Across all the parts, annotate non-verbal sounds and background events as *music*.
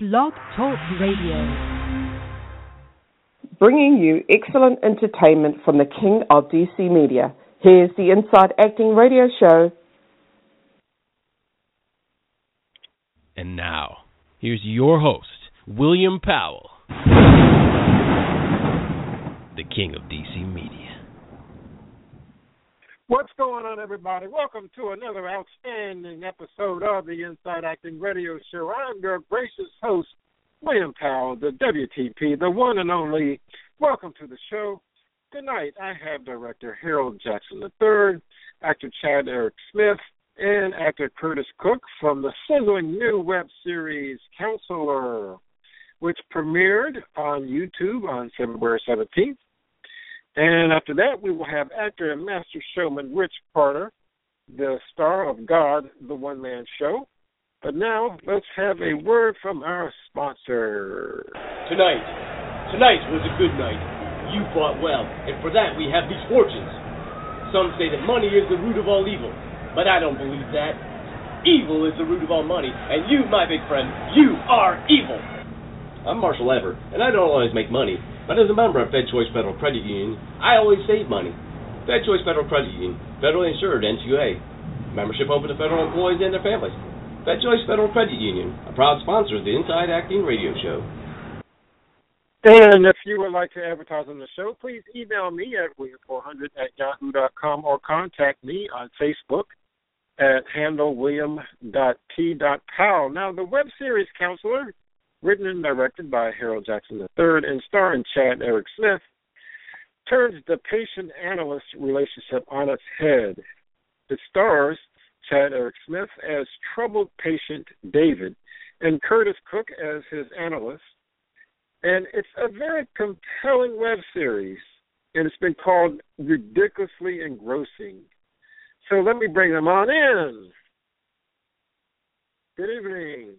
Blog Talk Radio. Bringing you excellent entertainment from the King of DC Media. Here's the Inside Acting Radio Show. And now, here's your host, William Powell, the King of DC Media. What's going on, everybody? Welcome to another outstanding episode of the Inside Acting Radio Show. I'm your gracious host, William Powell, the WTP, the one and only. Welcome to the show. Tonight, I have director Harold Jackson III, actor Chad Eric Smith, and actor Curtiss Cook from the sizzling new web series Counselor, which premiered on YouTube on February 17th. And after that, we will have actor and master showman Rich Potter, the star of God, the One Man Show. But now, let's have a word from our sponsor. Tonight, tonight was a good night. You fought well, and for that we have these fortunes. Some say that money is the root of all evil, but I don't believe that. Evil is the root of all money, and you, my big friend, you are evil. I'm Marshall Everett, and I don't always make money, but as a member of Fed Choice Federal Credit Union, I always save money. Fed Choice Federal Credit Union, federally insured NCUA. Membership open to federal employees and their families. Fed Choice Federal Credit Union, a proud sponsor of the Inside Acting Radio Show. And if you would like to advertise on the show, please email me at william400 at yahoo.com or contact me on Facebook at handlewilliam.t.powell. Now, the web series Counselor, written and directed by Harold Jackson III and starring Chad Eric Smith, turns the patient analyst relationship on its head. It stars Chad Eric Smith as troubled patient David and Curtiss Cook as his analyst. And it's a very compelling web series, and it's been called ridiculously engrossing. So let me bring them on in. Good evening.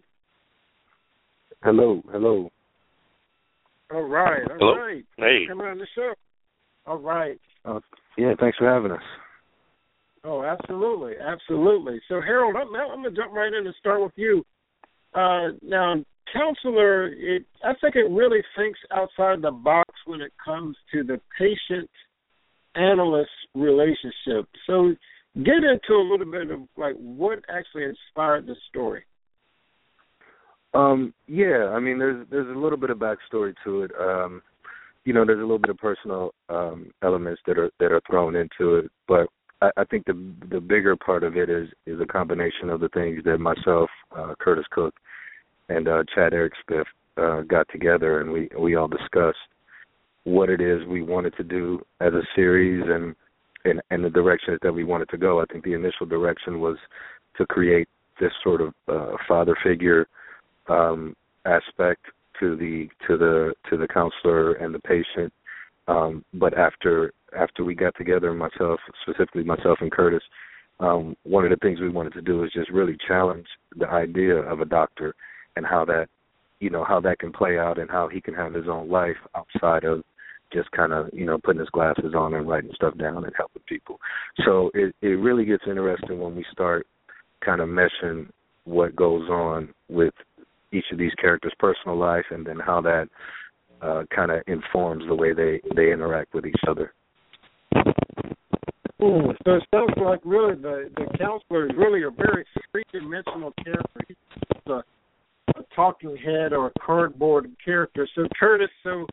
Hello, hello. All right, all Hello. right. Hey. Coming on the show. All right. Uh, yeah, thanks for having us. Oh, absolutely, absolutely. So, Harold, I'm, I'm going to jump right in and start with you. Uh, now, counselor, it, I think it really thinks outside the box when it comes to the patient analyst relationship. So, get into a little bit of like what actually inspired the story. Um, yeah, I mean, there's there's a little bit of backstory to it. Um, you know, there's a little bit of personal um, elements that are that are thrown into it, but I, I think the the bigger part of it is is a combination of the things that myself, uh, Curtiss Cook, and uh, Chad Eric Smith uh, got together, and we we all discussed what it is we wanted to do as a series and and and the directions that we wanted to go. I think the initial direction was to create this sort of uh, father figure um, aspect to the to the to the counselor and the patient. Um, but after after we got together, myself specifically myself and Curtiss, um, one of the things we wanted to do is just really challenge the idea of a doctor and how that you know how that can play out and how he can have his own life outside of just kind of you know putting his glasses on and writing stuff down and helping people. So it it really gets interesting when we start kind of meshing what goes on with each of these characters' personal life and then how that uh, kind of informs the way they they interact with each other. Ooh, so it sounds like really the the counselor is really a very three dimensional character. He's a, a talking head or a cardboard character. So Curtiss, so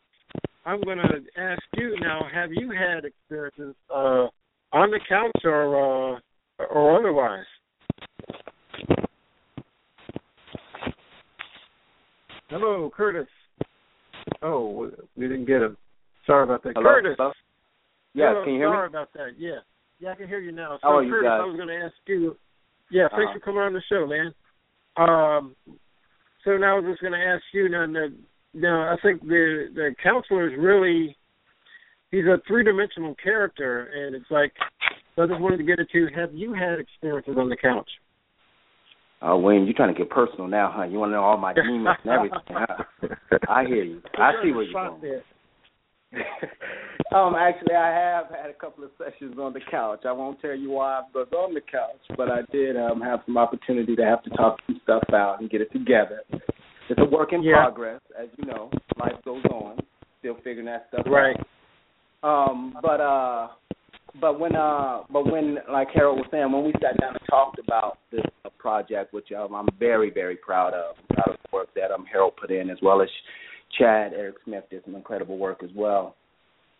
I'm going to ask you now: Have you had experiences uh, on the couch or uh, or otherwise? Hello, Curtiss. Oh, we didn't get him. Sorry about that, Hello? Curtiss. Hello? Yeah, Hello, can you hear sorry me? Sorry about that. Yeah, yeah, I can hear you now. So, How are you Curtiss, guys? I was going to ask you. Yeah, thanks Uh-huh. for coming on the show, man. Um, so now I was just going to ask you. Now, now, now, I think the the counselor is really he's a three dimensional character, and it's like so I just wanted to get into. Have you had experiences on the couch? Oh, William, you're trying to get personal now, huh? You want to know all my *laughs* demons and everything, huh? I hear you. *laughs* I see where you're Spot going. there. *laughs* um, actually, I have had a couple of sessions on the couch. I won't tell you why I was on the couch, but I did um, have some opportunity to have to talk some stuff out and get it together. it's a work in Yeah. progress, as you know. Life goes on, still figuring that stuff Right. out. Right. Um, but uh, but when uh, but when like Harold was saying, when we sat down and talked about this uh, project, which um, I'm very very proud of, I'm proud of the work that um Harold put in, as well as Chad Eric Smith did some incredible work as well.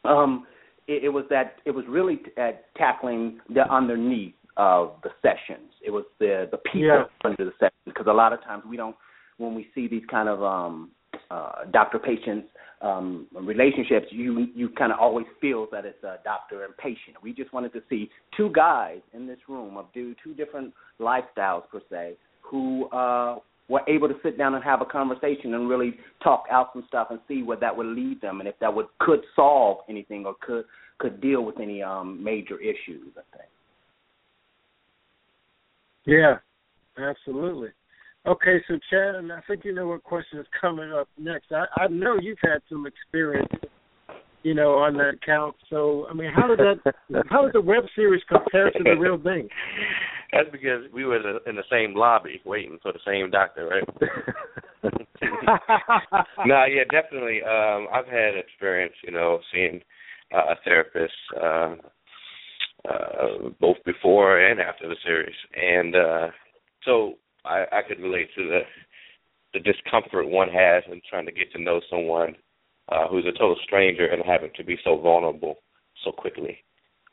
Um, it, it was that it was really t- at tackling the underneath of the sessions. It was the the people Yeah. under the sessions because a lot of times we don't when we see these kind of um uh doctor patient um relationships you you kind of always feel that it's a doctor and patient we just wanted to see two guys in this room of do two different lifestyles per se who uh were able to sit down and have a conversation and really talk out some stuff and see where that would lead them and if that would could solve anything or could could deal with any um major issues i think Yeah, absolutely. Okay, so Chad, and I think you know what question is coming up next. I, I know you've had some experience, you know, on that count. So, I mean, how did that? *laughs* how did the web series compare to the real thing? That's because we were in the same lobby waiting for the same doctor, right? *laughs* no, yeah, definitely. Um, I've had experience, you know, seeing uh, a therapist uh, uh, both before and after the series, and uh, so I, I could relate to the the discomfort one has in trying to get to know someone uh, who's a total stranger and having to be so vulnerable so quickly.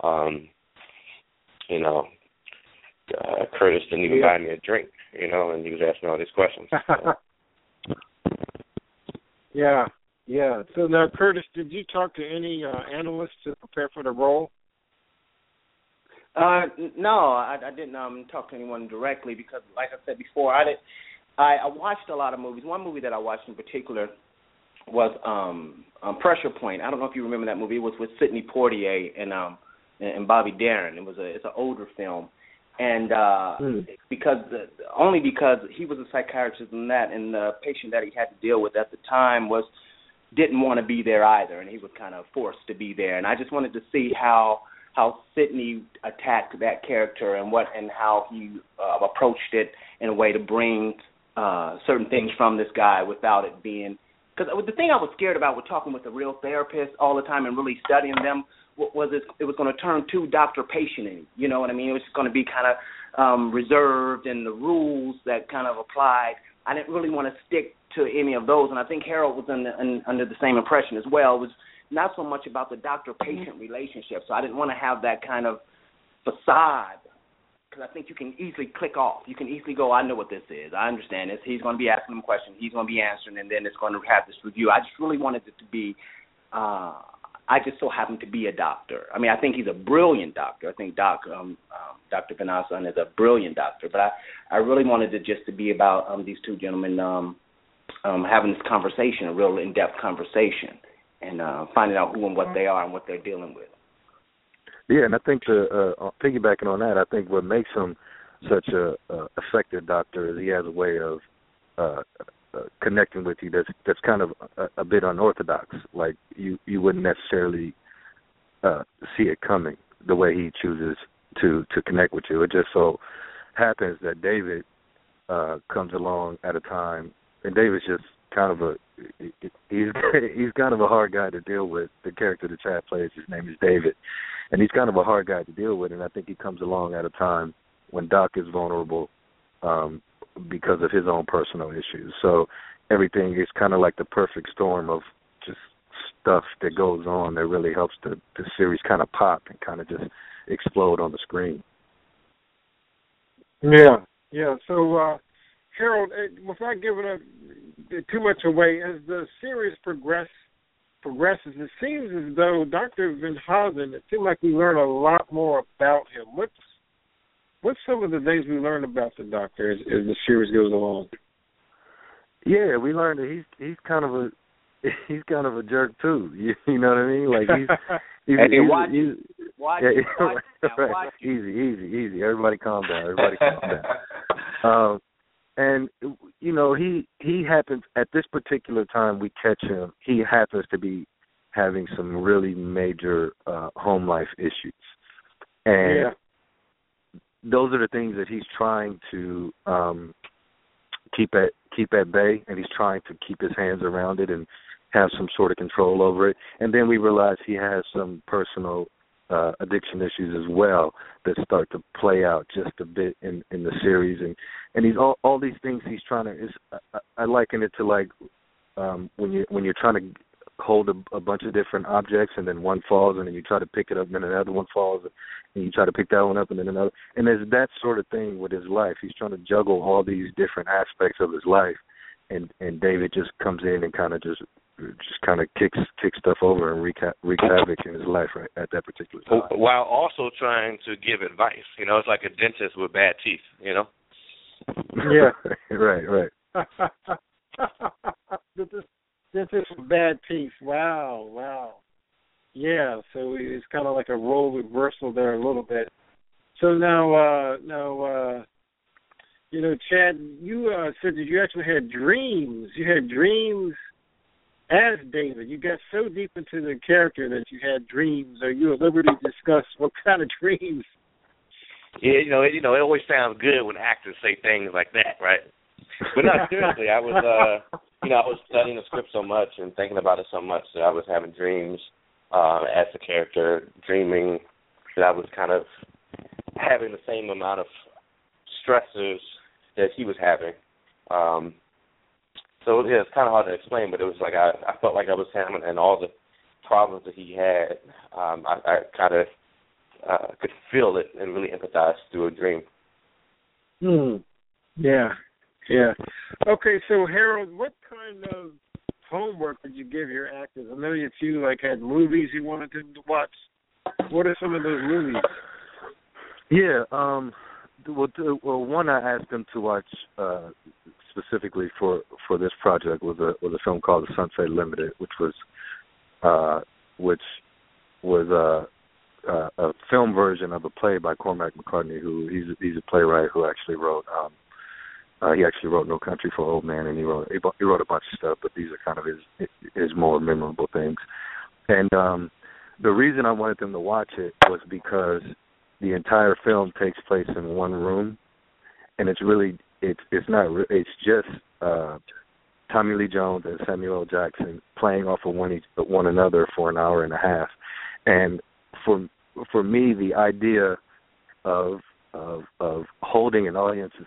Um, you know, uh, Curtiss didn't even Yeah. buy me a drink, you know, and he was asking all these questions. *laughs* So, yeah, yeah. So now, Curtiss, did you talk to any uh, analysts to prepare for the role? Uh, no, I, I didn't um talk to anyone directly because, like I said before, I did. I, I watched a lot of movies. One movie that I watched in particular was um, um Pressure Point. I don't know if you remember that movie. It was with Sidney Poitier and um and, Bobby Darin. It was a it's an older film, and uh Hmm. because the, only because he was a psychiatrist in that, and the patient that he had to deal with at the time was didn't want to be there either, and he was kind of forced to be there. And I just wanted to see how how Sidney attacked that character and what and how he uh, approached it in a way to bring uh certain things from this guy without it being because the thing I was scared about with talking with a real therapist all the time and really studying them was it, it was going to turn too doctor patient you know what I mean? It was going to be kind of um reserved and the rules that kind of applied. I didn't really want to stick to any of those and I think Harold was in the, in, under the same impression as well it was not so much about the doctor patient relationship so I didn't want to have that kind of facade because I think you can easily click off. You can easily go, I know what this is. I understand this. He's going to be asking him questions. He's going to be answering, and then it's going to have this review. I just really wanted it to be. Uh, I just so happen to be a doctor. I mean, I think he's a brilliant doctor. I think Doc, um, um, Dr. Venahzen is a brilliant doctor. But I, I really wanted it just to be about um, these two gentlemen um, um, having this conversation, a real in-depth conversation, and uh, finding out who and what they are and what they're dealing with. Yeah, and I think to uh, piggybacking on that, I think what makes him such a, a effective doctor is he has a way of uh, uh, connecting with you that's that's kind of a, a bit unorthodox. Like you you wouldn't necessarily uh, see it coming the way he chooses to to connect with you. It just so happens that David uh, comes along at a time, and David's just kind of a he's *laughs* he's kind of a hard guy to deal with. The character that Chad plays, his name is David, and he's kind of a hard guy to deal with. And I think he comes along at a time when Doc is vulnerable um, because of his own personal issues. So everything is kind of like the perfect storm of just stuff that goes on that really helps the the series kind of pop and kind of just explode on the screen. Yeah, yeah. So, uh, Harold, eh, without giving a, too much away, as the series progress progresses, it seems as though Doctor Van Housen. It seems like we learn a lot more about him. What's what's some of the things we learn about the Doctor as, as the series goes along? Yeah, we learned that he's he's kind of a *laughs* he's kind of a jerk too. *laughs* You, you know what I mean? Like he's *laughs* he's, Hey, he's, watch- he's, Watch, yeah, watch, right. watch easy, easy, easy. Everybody calm down. Everybody calm down. Um, and you know he he happens at this particular time we catch him. He happens to be having some really major uh, home life issues, and yeah. those are the things that he's trying to um keep at keep at bay, and he's trying to keep his hands around it and have some sort of control over it. And then we realize he has some personal uh, addiction issues as well that start to play out just a bit in in the series. And and he's all all these things he's trying to is I, I liken it to like um when you when you're trying to hold a, a bunch of different objects and then one falls and then you try to pick it up and then another one falls and you try to pick that one up and then another. And there's that sort of thing with his life. He's trying to juggle all these different aspects of his life. And and David just comes in and kind of just just kind of kicks kicks stuff over and wreak, wreak havoc in his life right at that particular time. While also trying to give advice, you know, it's like a dentist with bad teeth, you know. Yeah. *laughs* right, right. *laughs* the dentist with bad teeth. Wow, wow. Yeah, so it's kind of like a role reversal there a little bit. So now, uh now, uh you know, Chad, you uh said that you actually had dreams. You had dreams as David, you got so deep into the character that you had dreams. Are you at liberty to discuss what kind of dreams? Yeah, you know, you know, it always sounds good when actors say things like that, right? But no, seriously, I was, uh you know, I was studying the script so much and thinking about it so much that I was having dreams uh, as the character, dreaming that I was kind of having the same amount of stressors that he was having. Um, so yeah, it's kind of hard to explain, but it was like I I felt like I was him, and, and all the problems that he had, um, I, I kind of uh, could feel it and really empathize through a dream. Hmm. Yeah. Yeah. Okay, so Harold, what kind of homework did you give your actors? I know if you like had movies you wanted them to watch. What are some of those movies? Yeah. Um. Well, well, one I asked them to watch uh, specifically for for this project was a was a film called The Sunset Limited, which was uh, which was a, a a film version of a play by Cormac McCarthy, who he's he's a playwright who actually wrote um, uh, he actually wrote No Country for Old Men, and he wrote he wrote a bunch of stuff, but these are kind of his his more memorable things. And um, the reason I wanted them to watch it was because the entire film takes place in one room, and it's really it's it's not it's just uh Tommy Lee Jones and Samuel L. Jackson playing off of one each, one another for an hour and a half, and for for me the idea of of of holding an audience's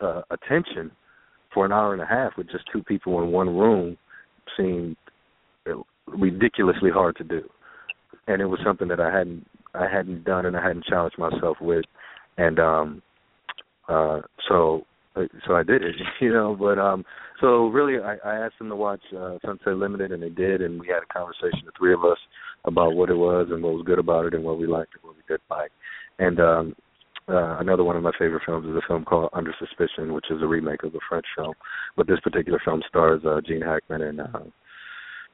uh, attention for an hour and a half with just two people in one room seemed ridiculously hard to do, and it was something that I hadn't I hadn't done and I hadn't challenged myself with, and um uh so so I did it, *laughs* you know. But um, so really, I, I asked them to watch uh, Sunset Limited, and they did, and we had a conversation, the three of us, about what it was and what was good about it, and what we liked and what we didn't like. And um, uh, another one of my favorite films is a film called Under Suspicion, which is a remake of a French film. But this particular film stars uh, Gene Hackman and uh,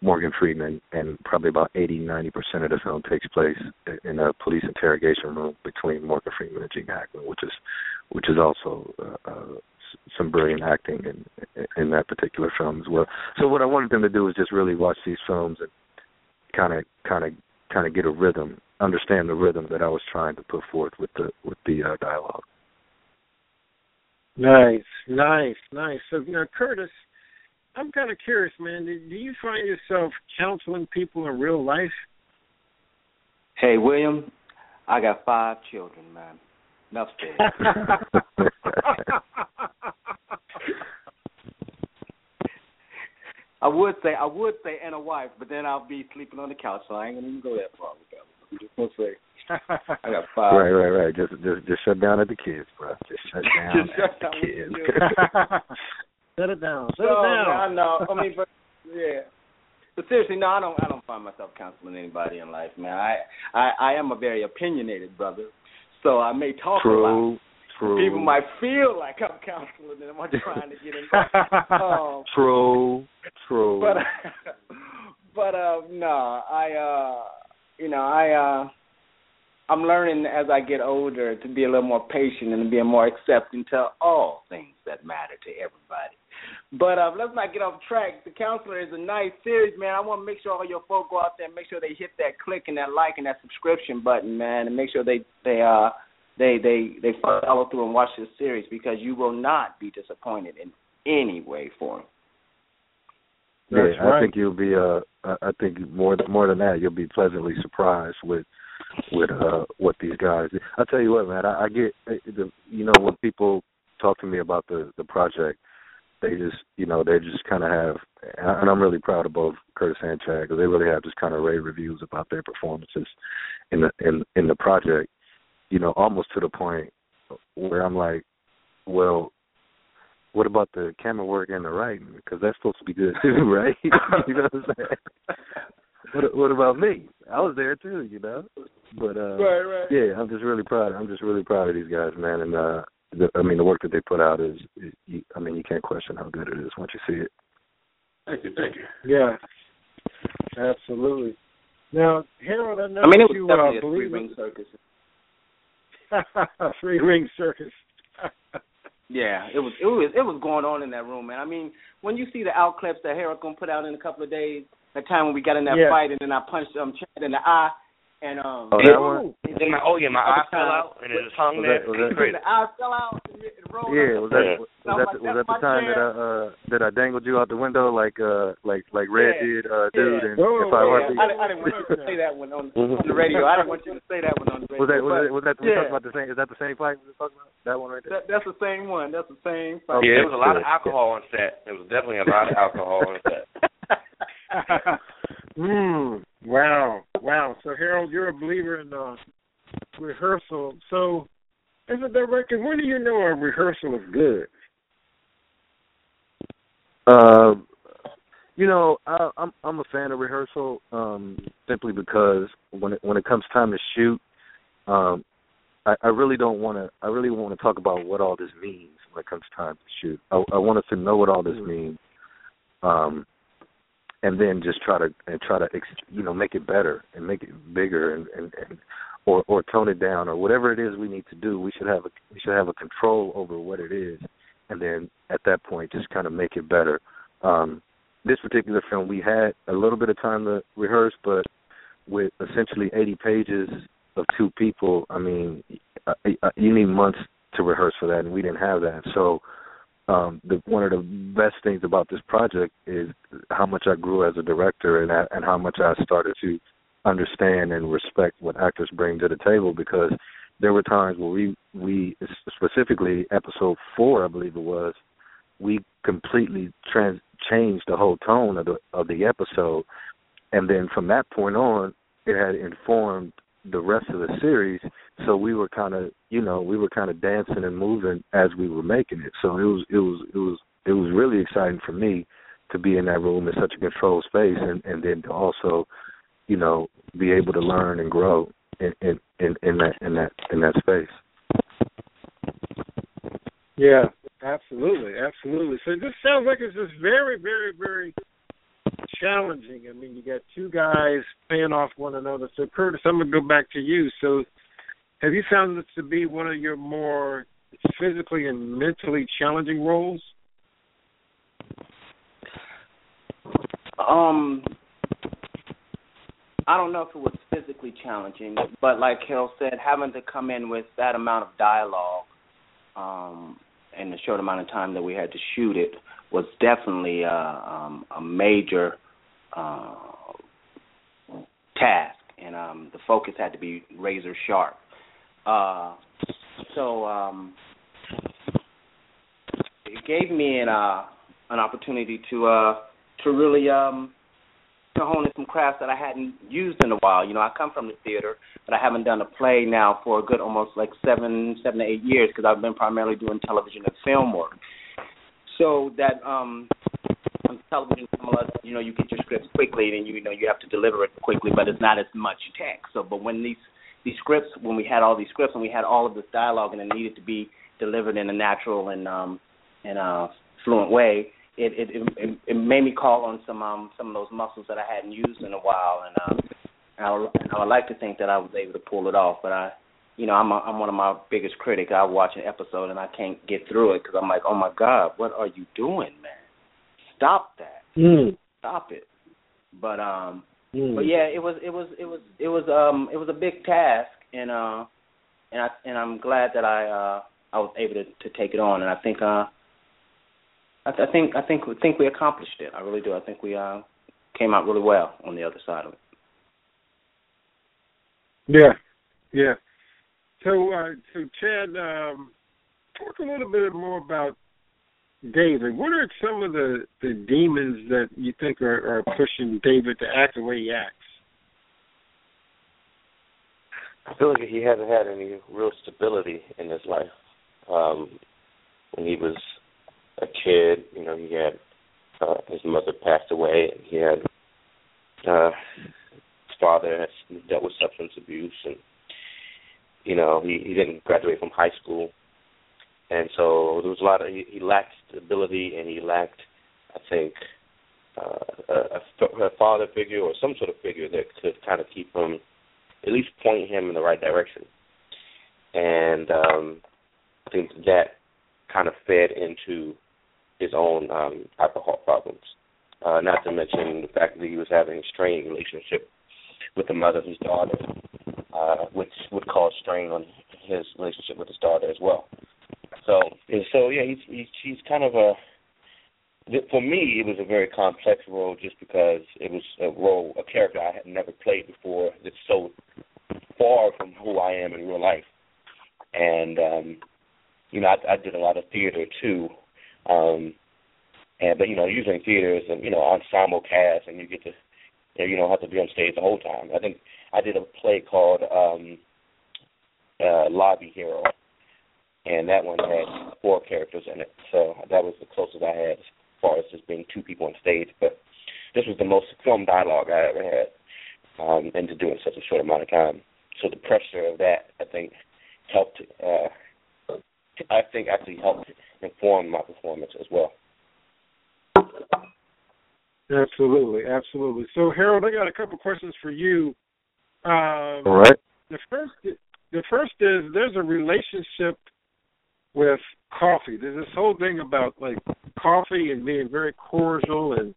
Morgan Freeman, and probably about 80, 90 percent of the film takes place in a police interrogation room between Morgan Freeman and Gene Hackman, which is which is also uh, uh, some brilliant acting in in that particular film as well. So what I wanted them to do is just really watch these films and kind of kind of kind of get a rhythm, understand the rhythm that I was trying to put forth with the with the uh, dialogue. Nice, nice, nice. So now, Curtiss, I'm kind of curious, man. Do you find yourself counseling people in real life? Hey, William, I got five children, man. Enough said. *laughs* *laughs* I would say I would say and a wife, but then I'll be sleeping on the couch, so I ain't gonna even go that far with that. I'm just gonna say I got *laughs* five. Right, right, right. Just just just shut down at the kids, bro. Just shut down just shut at the kids. *laughs* Shut it down. Shut no, it down. I know. I mean, but yeah. But seriously, no, I don't. I don't find myself counseling anybody in life, man. I I, I am a very opinionated brother, so I may talk True. a lot. True. People might feel like I'm counseling them. I'm trying to get involved. *laughs* um, True. True. but *laughs* but uh no, I uh you know, I uh I'm learning as I get older to be a little more patient and to be more accepting to all things that matter to everybody. But uh, let's not get off track. The counselor is a nice series, man. I want to make sure all your folk go out there and make sure they hit that click and that like and that subscription button, man, and make sure they they uh they they they follow through and watch this series because you will not be disappointed in anyway for him. That's yeah, right. I think you'll be uh I I think more th- more than that, you'll be pleasantly surprised with with uh what these guys. I tell you what, man, I, I get uh, the you know when people talk to me about the the project, they just you know they just kind of have, and I'm really proud of both Curtiss and Chad because they really have just kind of rave reviews about their performances in the in in the project. You know, almost to the point where I'm like, well, what about the camera work and the writing? Because that's supposed to be good too, *laughs* right? *laughs* you know what I'm saying? What, what about me? I was there too, you know. But uh Right, right. yeah, I'm just really proud. I'm just really proud of these guys, man. And uh the, I mean, the work that they put out is, is you, I mean, you can't question how good it is once you see it. Thank you, thank you. Yeah, absolutely. Now, Harold, I know I mean, it that was you definitely uh, believe three ring circus. *laughs* three ring circus. *laughs* Yeah, it was it was it was going on in that room, man. I mean, when you see the out clips that Harold gonna put out in a couple of days, that time when we got in that Yeah. fight and then I punched um Chad in the eye and um Oh, that one? and Then my, oh yeah, my eye *laughs* fell out and it just hung Was there. that- was that- Crazy. the eye fell out and Yeah, was that Yeah. was And that was the, like, was that the "That's my time that I uh that I dangled you out the window like uh like like Red Yeah. did uh Yeah. dude and Oh, if I yeah. was Yeah, I, I didn't want you to say that one on, *laughs* on the radio. I didn't want you to say that one on the radio. was that was but that was that we yeah. talking about the same is that the same fight we were talking about? That one right there? that, that's the same one. That's the same fight. Yeah, there was a lot of alcohol on set. There was definitely a lot of alcohol on set. *laughs* mm, wow, wow. So Harold, you're a believer in uh, rehearsal. So, as a director, when do you know a rehearsal is good? Um, you know, I, I'm I'm a fan of rehearsal, um, simply because when it when it comes time to shoot, um, I, I really don't want to. I really want to talk about what all this means when it comes time to shoot. I, I want us to know what all this means, um, and then just try to and try to ex, you know make it better and make it bigger and and, and or or tone it down or whatever it is we need to do. We should have a we should have a control over what it is, and then at that point just kind of make it better. Um, this particular film, we had a little bit of time to rehearse, but with essentially 80 pages of two people, I mean, uh, uh, you need months to rehearse for that, and we didn't have that. So, um, the, one of the best things about this project is how much I grew as a director, and I, and how much I started to understand and respect what actors bring to the table. Because there were times where we we specifically episode four, I believe it was, we completely trans changed the whole tone of the of the episode and then from that point on it had informed the rest of the series so we were kind of you know we were kind of dancing and moving as we were making it so it was it was it was it was really exciting for me to be in that room in such a controlled space and and then to also you know be able to learn and grow in in in, in that in that in that space Yeah, absolutely, absolutely. So this sounds like it's just very, very, very challenging. I mean, you got two guys playing off one another. So Curtiss, I'm gonna go back to you. So, have you found this to be one of your more physically and mentally challenging roles? Um, I don't know if it was physically challenging, but like Harold said, having to come in with that amount of dialogue, um, in the short amount of time that we had to shoot it was definitely uh, um, a major uh, task, and um, the focus had to be razor sharp. Uh, so um, it gave me an uh, an opportunity to uh, to really um, to hone in some crafts that I hadn't used in a while. You know, I come from the theater, but I haven't done a play now for a good almost like seven, seven to eight years because I've been primarily doing television and film work. So that um, on television, you know, you get your scripts quickly, and you, know you have to deliver it quickly, but it's not as much text. So, but when these these scripts, when we had all these scripts and we had all of this dialogue, and it needed to be delivered in a natural and um, in a fluent way, it, it it it made me call on some um some of those muscles that I hadn't used in a while, and um, I would, and I would like to think that I was able to pull it off, but I, you know, I'm a, I'm one of my biggest critics. I watch an episode and I can't get through it because I'm like, oh my god, what are you doing, man? Stop that, Mm. stop it. But um, Mm. but yeah, it was it was it was it was um it was a big task, and uh, and I and I'm glad that I uh I was able to to take it on, and I think uh I, th- I think I think think we accomplished it. I really do. I think we uh, came out really well on the other side of it. Yeah, yeah. So, uh, so Chad, um, talk a little bit more about David. What are some of the the demons that you think are, are pushing David to act the way he acts? I feel like he hasn't had any real stability in his life. Um, when he was a kid, you know, he had uh, his mother passed away, and he had uh, his father had dealt with substance abuse, and you know, he he didn't graduate from high school, and so there was a lot of he, he lacked stability, and he lacked, I think, uh, a, a father figure or some sort of figure that could kind of keep him, at least point him in the right direction, and um, I think that kind of fed into his own um, alcohol problems. Uh, not to mention the fact that he was having a strained relationship with the mother of his daughter, uh, which would cause strain on his relationship with his daughter as well. So, so yeah, he's he's, he's kind of a. For me, it was a very complex role just because it was a role, a character I had never played before. That's so far from who I am in real life, and um, you know, I, I did a lot of theater too. Um, and but you know, usually theaters and you know ensemble cast, and you get to you don't have to be on stage the whole time. I think I did a play called um, uh, Lobby Hero, and that one had four characters in it. So that was the closest I had as far as just being two people on stage. But this was the most film dialogue I ever had, um, and to do in such a short amount of time. So the pressure of that, I think, helped. Uh, I think actually helped inform my performance as well. Absolutely, absolutely. So Harold, I got a couple questions for you. Um, All right. The first, the first is there's a relationship with coffee. There's this whole thing about like coffee and being very cordial and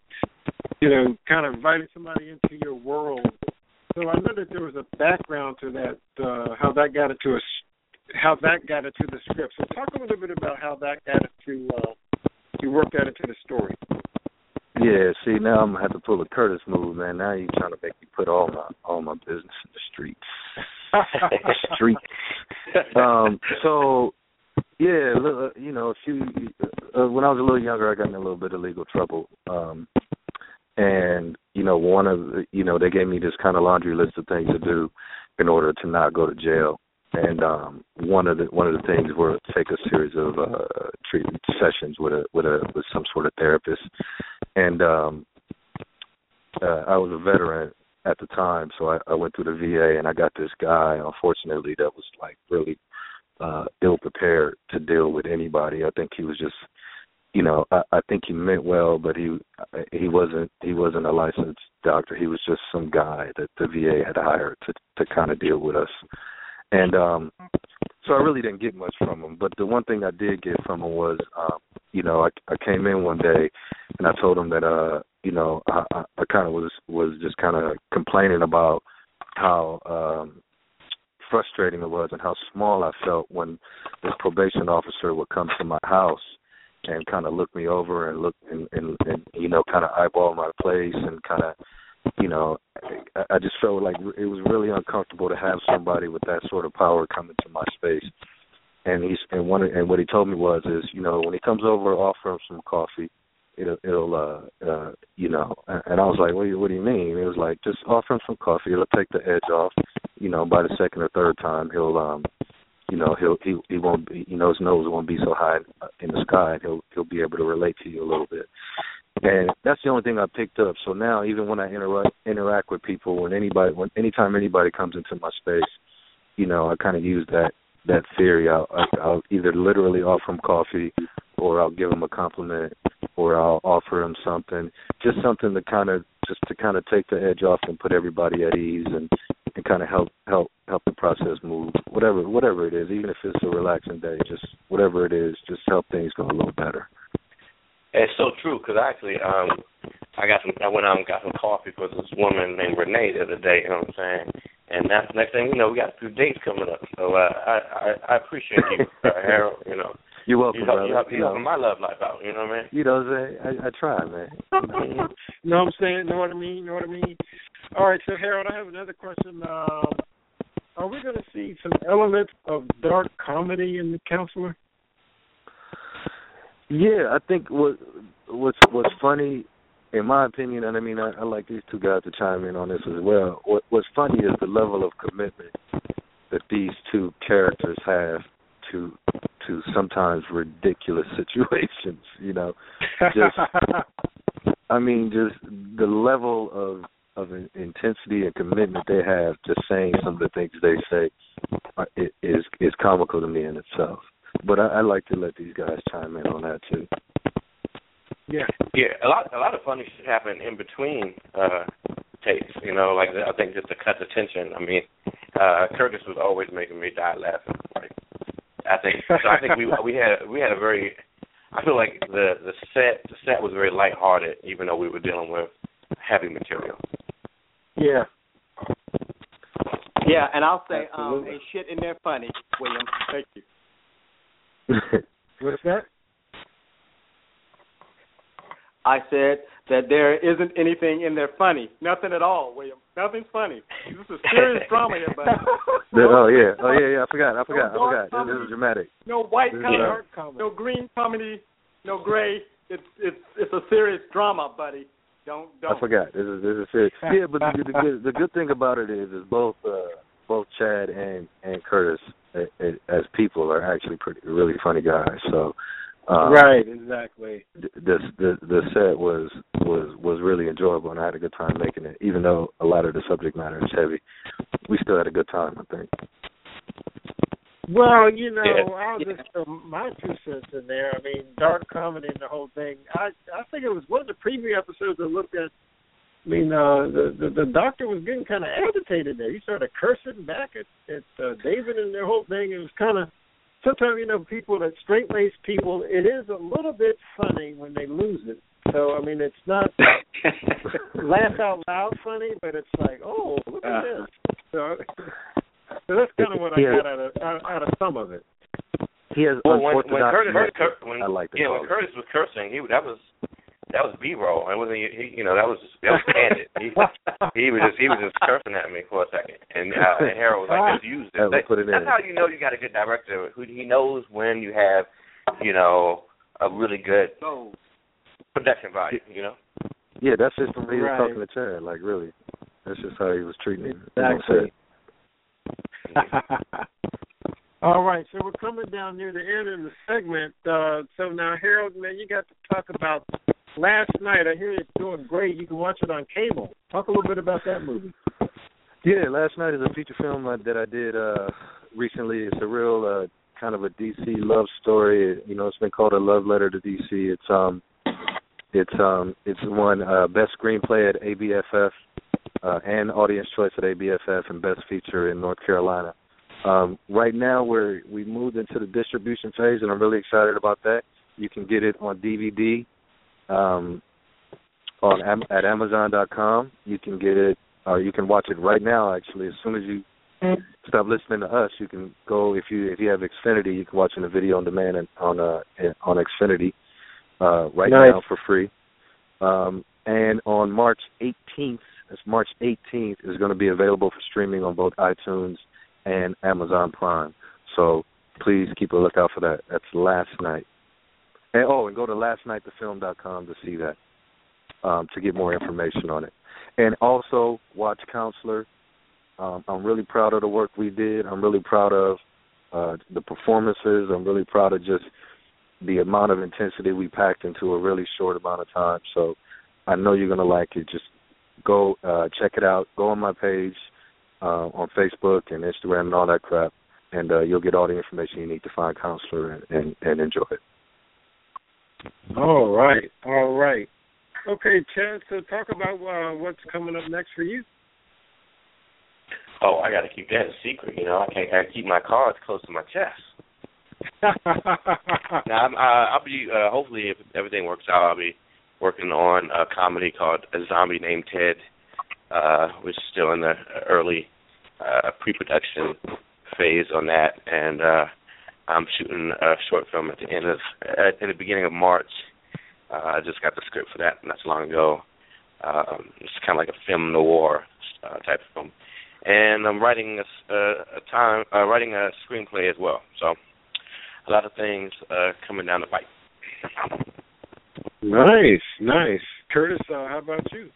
you know, kind of inviting somebody into your world. So I know that there was a background to that, uh, how that got into a, how that got into the script. So talk a little bit about how that got into, uh, you worked that into the story. Yeah, see now I'm gonna have to pull a Curtiss move, man. Now you're trying to make me put all my all my business in the streets. *laughs* streets. Um. So, yeah, you know, a few uh, when I was a little younger, I got in a little bit of legal trouble. Um, and you know, one of the, you know they gave me this kind of laundry list of things to do in order to not go to jail and um one of the one of the things were take a series of uh treatment sessions with a with a with some sort of therapist and um uh, I was a veteran at the time so I, I went through the VA and I got this guy unfortunately that was like really uh ill prepared to deal with anybody I think he was just you know, I, I think he meant well, but he he wasn't he wasn't a licensed doctor. He was just some guy that the VA had hired to to kind of deal with us. And um so I really didn't get much from him. But the one thing I did get from him was um, you know, I I came in one day and I told him that uh, you know, I I, I kinda was was just kinda complaining about how um frustrating it was and how small I felt when this probation officer would come to my house and kind of look me over and look and, and, and you know kind of eyeball my place and kind of you know, I, I just felt like it was really uncomfortable to have somebody with that sort of power come into my space. And he's and one and what he told me was is you know when he comes over, offer him some coffee. It'll it'll uh uh you know and I was like what do you what do you mean? It was like just offer him some coffee. It'll take the edge off. You know by the second or third time he'll um you know he'll he he won't be you know his nose won't be so high in the sky and he'll he'll be able to relate to you a little bit and that's the only thing I picked up. So now, even when I interact interact with people, when anybody, when anytime anybody comes into my space, you know, I kind of use that that theory. I'll, I'll either literally offer them coffee, or I'll give them a compliment, or I'll offer them something, just something to kind of just to kind of take the edge off and put everybody at ease and and kind of help help help the process move. Whatever whatever it is, even if it's a relaxing day, just whatever it is, just help things go a little better. It's so true because actually, um, I got some. I went out and got some coffee for this woman named Renee the other day. You know what I'm saying? And that's next thing you know, we got a few dates coming up. So uh, I, I I appreciate you, uh, *laughs* Harold. You know, You're welcome, you help, brother. you help, you know, helping my love life out. You know what I mean? You know what I'm saying? I, I try, man. *laughs* You know what I'm saying? Know what I mean? Know what I mean? All right, so Harold, I have another question. Um, are we going to see some elements of dark comedy in the counselor? Yeah, I think what what's what's funny, in my opinion, and I mean I, I like these two guys to chime in on this as well. What what's funny is the level of commitment that these two characters have to to sometimes ridiculous *laughs* situations. You know, just *laughs* I mean, just the level of of intensity and commitment they have to saying some of the things they say are, is is comical to me in itself. But I, I like to let these guys chime in on that too. Yeah, yeah. A lot, a lot of funny shit happened in between uh takes. You know, like I think just to cut the tension. I mean, uh Curtiss was always making me die laughing. Like, I think, so I think we we had we had a very. I feel like the the set the set was very lighthearted, even though we were dealing with heavy material. Yeah. Yeah, and I'll say, um, ain't shit in there funny, William. Thank you. What's that? I said that there isn't anything in there funny. Nothing at all, William. Nothing's funny. This is a serious drama here, buddy. *laughs* oh yeah, oh yeah, yeah. I forgot, I forgot, no I forgot. This, this is dramatic. No white is comedy, no green comedy, no gray. It's it's it's a serious drama, buddy. Don't don't. I forgot. This is this is serious. Yeah, but the, the good the good thing about it is is both uh both Chad and and Curtiss uh, uh, as people are actually pretty really funny guys. So um, right, exactly. th- the the the set was was was really enjoyable, and I had a good time making it. Even though a lot of the subject matter is heavy, we still had a good time. I think. Well, you know, Yeah. I'll just throw my two cents in there. I mean, dark comedy and the whole thing. I I think it was one of the preview episodes I looked at. I mean, uh, the, the the doctor was getting kind of agitated there. He started cursing back at at uh, David and their whole thing. It was kind of sometimes you know people that straight laced people. It is a little bit funny when they lose it. So I mean, it's not *laughs* laugh out loud funny, but it's like, oh, look at this. So, *laughs* so that's kind of what I got out of out, out of some of it. He has Well, when, when unorthodox Curtiss, when, I like to yeah, when. Curtiss was cursing, he that was that was B-roll. It wasn't, he, you know, that was that was candid. He he was just he was just cursing at me for a second, and, uh, and Harold was like, just use it. That- put it That's in. how you know you got a good director. Who he knows when you have, you know, a really good production value. You know. Yeah, that's just the way he was Right. talking to Chad. Like really, that's just how he was treating him. Exactly. *laughs* All right, so we're coming down near the end of the segment. Uh, so now, Harold, man, you got to talk about last night. I hear it's doing great. You can watch it on cable. Talk a little bit about that movie. Yeah, last night is a feature film that I did uh recently. It's a real uh kind of a DC love story. You know, it's been called a love letter to DC. It's um it's um it's won uh best screenplay at ABFF uh and audience choice at ABFF and best feature in North Carolina. Um right now we're we moved into the distribution phase and I'm really excited about that. You can get it on DVD um on at amazon.com. You can get it or you can watch it right now actually. As soon as you stop listening to us you can go if you if you have xfinity you can watch in the video on demand and on uh on xfinity uh right Nice. now for free. Um and on march 18th it's march 18th is going to be available for streaming on both itunes and amazon prime. So please keep a lookout for that. That's last night and oh and go to lastnightthefilm.com to see that um to get more information on it and also watch counselor um, I'm really proud of the work we did. I'm really proud of uh, the performances. I'm really proud of just the amount of intensity we packed into a really short amount of time. So I know you're gonna like it. Just go uh, check it out. Go on my page uh, on Facebook and Instagram and all that crap, and uh, you'll get all the information you need to find counselor and, and, and enjoy it. All right, all right. Okay, Chad. So talk about uh, what's coming up next for you. Oh, I got to keep that a secret. You know, I can't. I keep my cards close to my chest. *laughs* Now, I'm, uh, I'll be uh, hopefully if everything works out, I'll be working on a comedy called A Zombie Named Ted, uh, which is still in the early uh, pre-production phase on that, and uh, I'm shooting a short film at the end of at in the beginning of March. Uh, I just got the script for that not too long ago. Um, it's kind of like a film noir uh, type of film, and I'm writing a, a, a time uh, writing a screenplay as well. So a lot of things uh, coming down the pipe. Nice, nice. Curtiss, uh, how about you?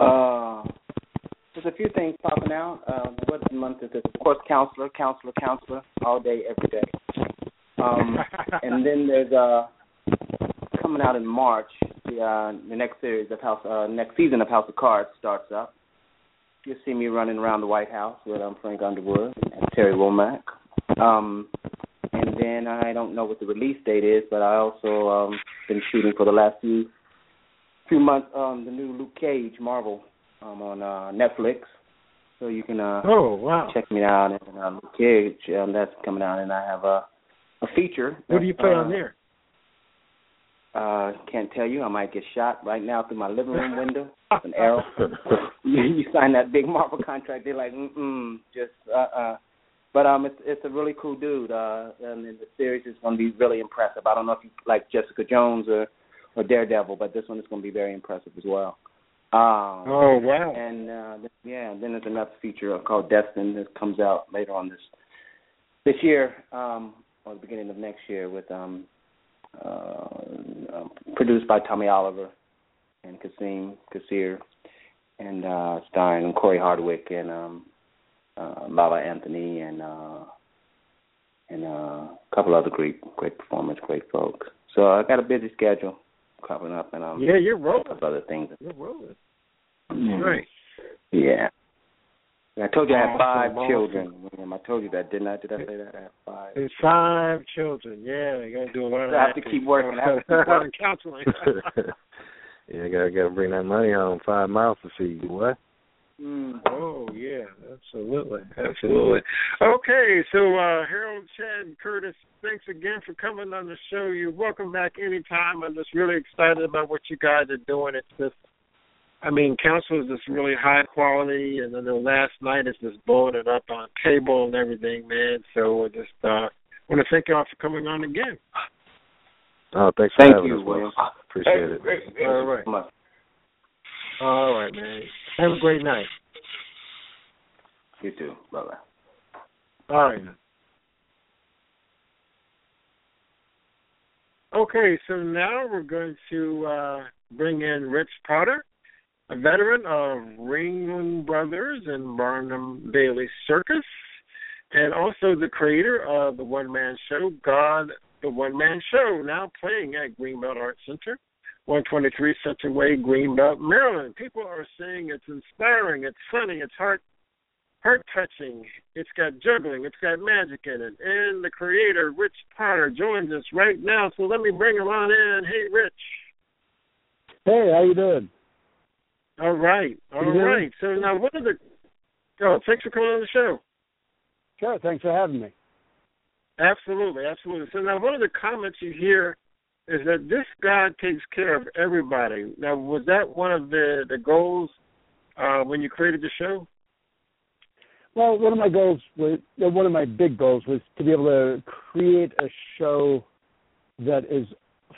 Uh, there's a few things popping out. Uh, what month is this? Of course, counselor, counselor, counselor, all day, every day. Um, *laughs* and then there's uh, coming out in March. The uh, the next series of House, uh, next season of House of Cards starts up. You'll see me running around the White House with um, Frank Underwood and Terry Womack. Um, and then I don't know what the release date is, but I also um been shooting for the last few few months um the new Luke Cage Marvel um on uh Netflix. So you can uh Oh wow. check me out and uh, Luke Cage um that's coming out and I have a a feature. What do you play uh, on there? Uh can't tell you. I might get shot right now through my living room window. *laughs* with An arrow. *laughs* you, you sign that big Marvel contract, they're like, mm mm, just uh uh but um, it's it's a really cool dude, uh, and the series is going to be really impressive. I don't know if you like Jessica Jones or or Daredevil, but this one is going to be very impressive as well. Um, Oh wow. and uh, yeah, then there's another feature called Destin that comes out later on this this year, um, or the beginning of next year, with um, uh, um, produced by Tommy Oliver and Kasim Kassir, and uh, starring Cory Hardrict and um, uh, La La Anthony and uh, and uh, a couple other great great performers, great folks. So I got a busy schedule coming up, and um, Yeah, you're rolling. other things. You're rolling. Mhm. Right. Yeah. I told you I had five awesome. children. William. I told you that, didn't I? Did I say that? I have five. There's five children. Yeah, you gotta do a lot of So I have to keep working. I have to keep A lot of working. counseling. *laughs* *laughs* yeah, gotta gotta bring that money home. Five miles to feed you. What? Mm. Oh yeah, absolutely, absolutely. Okay, so uh Harold, Chad, Curtiss, thanks again for coming on the show. You're welcome back anytime. I'm just really excited about what you guys are doing. It's just, I mean, council is just really high quality, and then the last night is just blowing it up on cable and everything, man. So I just uh want to thank y'all for coming on again. Oh, thanks Thank having you, us. William. Wes. Appreciate it. All right, Much. all right, man. Have a great night. You too. Bye bye. All right. Okay, so now we're going to uh, bring in Rich Potter, a veteran of Ringling Brothers and Barnum Bailey Circus, and also the creator of the one man show, God the One Man Show, now playing at Greenbelt Art Center, 123 Center Way, Greenbelt, Maryland. People are saying it's inspiring, it's funny, it's heart heart touching. It's got juggling. It's got magic in it. And the creator, Rich Potter, joins us right now. So let me bring him on in. Hey, Rich. Hey, how you doing? All right. All Can you hear me? So now, what are the? Oh, thanks for coming on the show. Sure, thanks for having me. Absolutely, absolutely. So now, one of the comments you hear is that this God takes care of everybody. Now, was that one of the the goals uh, when you created the show? Well, one of my goals was one of my big goals was to be able to create a show that is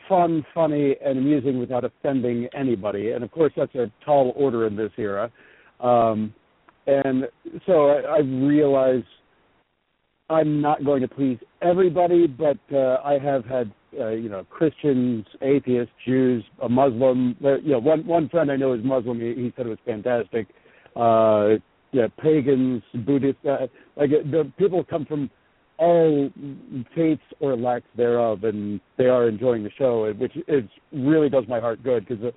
fun, funny, and amusing without offending anybody. And of course, that's a tall order in this era. Um, and so I, I realize I'm not going to please everybody, but uh, I have had uh, you know Christians, atheists, Jews, a Muslim. You know, one one friend I know is Muslim. He, he said it was fantastic. Uh, yeah, pagans, Buddhists. Uh, like uh, the people come from all faiths or lack thereof, and they are enjoying the show, which is really does my heart good because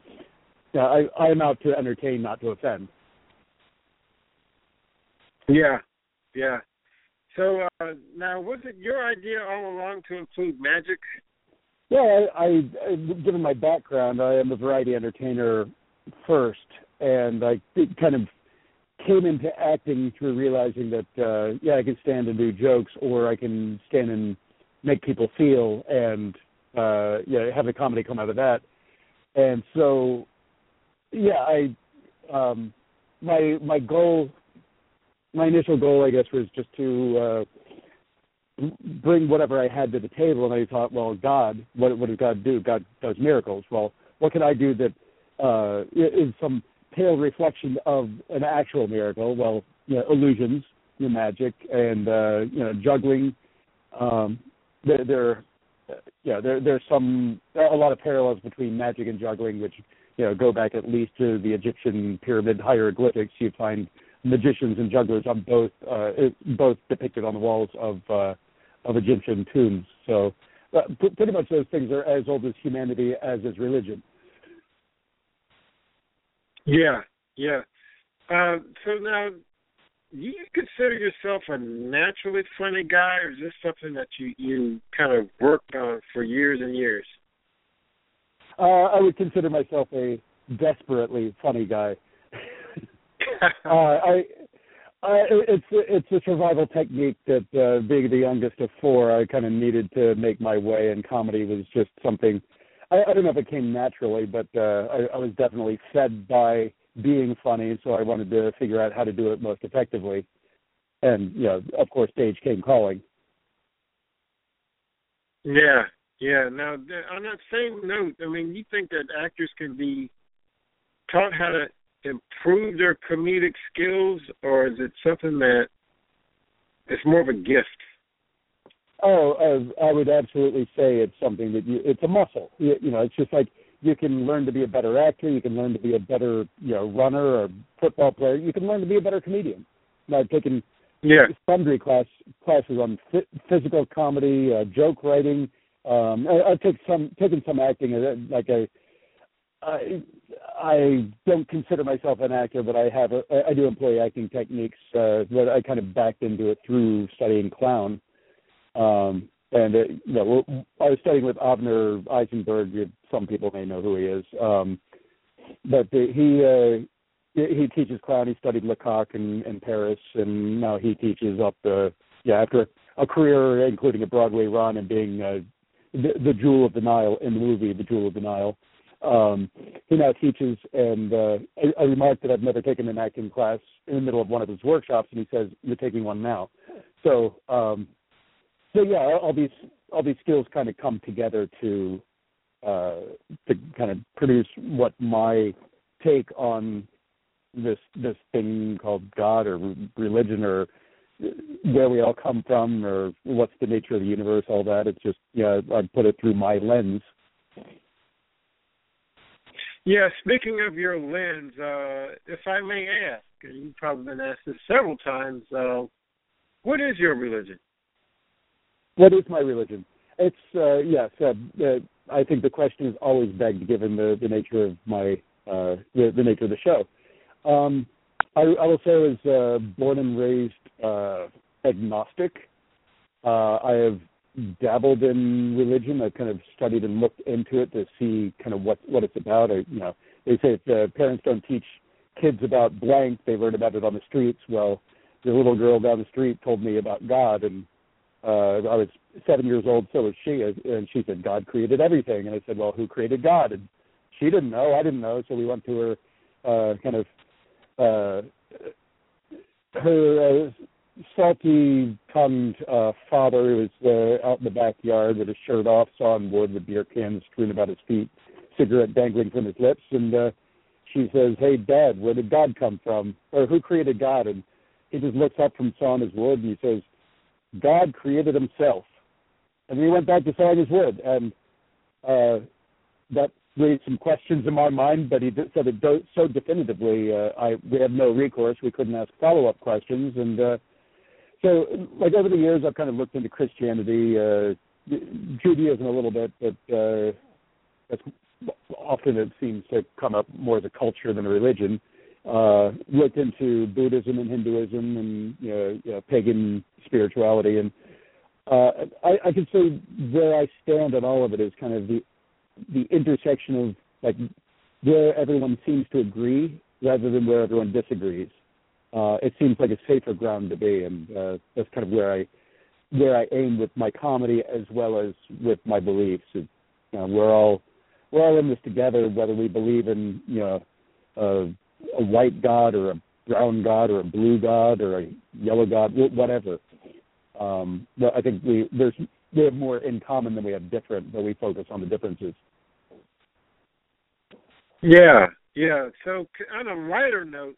uh, I I am out to entertain, not to offend. Yeah, yeah. So uh, now, was it your idea all along to include magic? Yeah, I, I given my background, I am a variety entertainer first, and I kind of came into acting through realizing that uh yeah, I can stand and do jokes, or I can stand and make people feel, and uh yeah, have a comedy come out of that. And so, yeah, I um my my goal my initial goal, I guess, was just to uh, bring whatever I had to the table, and I thought, well, God, what what does God do? God does miracles. Well, what can I do that uh, is some pale reflection of an actual miracle? Well, you know, illusions, you know, magic, and uh, you know, juggling. Um, there, there, yeah, there there's some a lot of parallels between magic and juggling, which you know go back at least to the Egyptian pyramid hieroglyphics. You find magicians and jugglers on both uh, both depicted on the walls of uh, of Egyptian tombs. So uh, pretty much those things are as old as humanity as is religion. Yeah, yeah. Uh, so now, do you consider yourself a naturally funny guy, or is this something that you you kind of worked on for years and years? Uh, I would consider myself a desperately funny guy. *laughs* uh, I, It's it's a survival technique that uh, being the youngest of four, I kind of needed to make my way, and comedy was just something. I, I don't know if it came naturally, but uh, I, I was definitely fed by being funny, so I wanted to figure out how to do it most effectively. And you know, of course, stage came calling. Yeah, yeah. Now, on that same note, I mean, you think that actors can be taught how to improve their comedic skills, or is it something that it's more of a gift? Oh, I would absolutely say it's something that you, it's a muscle. You, you know, it's just like you can learn to be a better actor, you can learn to be a better, you know, runner or football player. You can learn to be a better comedian. I've taken yeah. sundry class classes on f- physical comedy, uh, joke writing. Um, I, I've taken some taken some acting, uh, like a I I don't consider myself an actor, but I have a, I do employ acting techniques uh, that I kind of backed into it through studying clown. Um, and it, you know, I was studying with Avner Eisenberg. Some people may know who he is, um, but the, he uh, he teaches clown. He studied Lecoq in, in Paris, and now he teaches up the yeah after a career including a Broadway run and being uh, the, the Jewel of the Nile in the movie The Jewel of the Nile. Um, he now teaches, and uh, I, I remarked that I've never taken an acting class in the middle of one of his workshops, and he says, "You're taking one now." So, um, so yeah, all these all these skills kind of come together to uh, to kind of produce what my take on this this thing called God or religion or where we all come from or what's the nature of the universe, all that. It's just yeah, I put it through my lens yeah, speaking of your lens, uh, if I may ask, and you've probably been asked this several times, uh, what is your religion? What is my religion? It's uh, yes. Uh, uh, I think the question is always begged given the, the nature of my uh, the, the nature of the show. Um, I, I will say I was uh, born and raised uh, agnostic. Uh, I have dabbled in religion. I've kind of studied and looked into it to see kind of what what it's about. I, you know, they say if the parents don't teach kids about blank, they learn about it on the streets. Well, the little girl down the street told me about God, and uh, I was seven years old. So was she, and she said God created everything. And I said, well, who created God? And she didn't know. I didn't know. So we went to her uh, kind of uh, her uh, salty tongued uh, father who was uh, out in the backyard with his shirt off, sawing wood with beer cans strewn about his feet, cigarette dangling from his lips, and uh, she says, "Hey, Dad, where did God come from? Or who created God?" And he just looks up from sawing his wood and he says, "God created Himself." And he went back to sawing his wood, and uh, that raised some questions in my mind. But he said it so definitively, uh, I we had no recourse. We couldn't ask follow up questions, and uh, so like over the years I've kind of looked into Christianity, uh Judaism a little bit, but uh that's often it seems to come up more as a culture than a religion. Uh looked into Buddhism and Hinduism and you know, you know pagan spirituality and uh I, I can say where I stand on all of it is kind of the the intersection of like where everyone seems to agree rather than where everyone disagrees uh, it seems like a safer ground to be, and uh, that's kind of where I where I aim with my comedy as well as with my beliefs. It, you know, we're all we're all in this together, whether we believe in you know a, a white God or a brown god or a blue god or a yellow god, whatever. Um, but I think we there's we have more in common than we have different, but we focus on the differences. Yeah, yeah. So on a lighter note,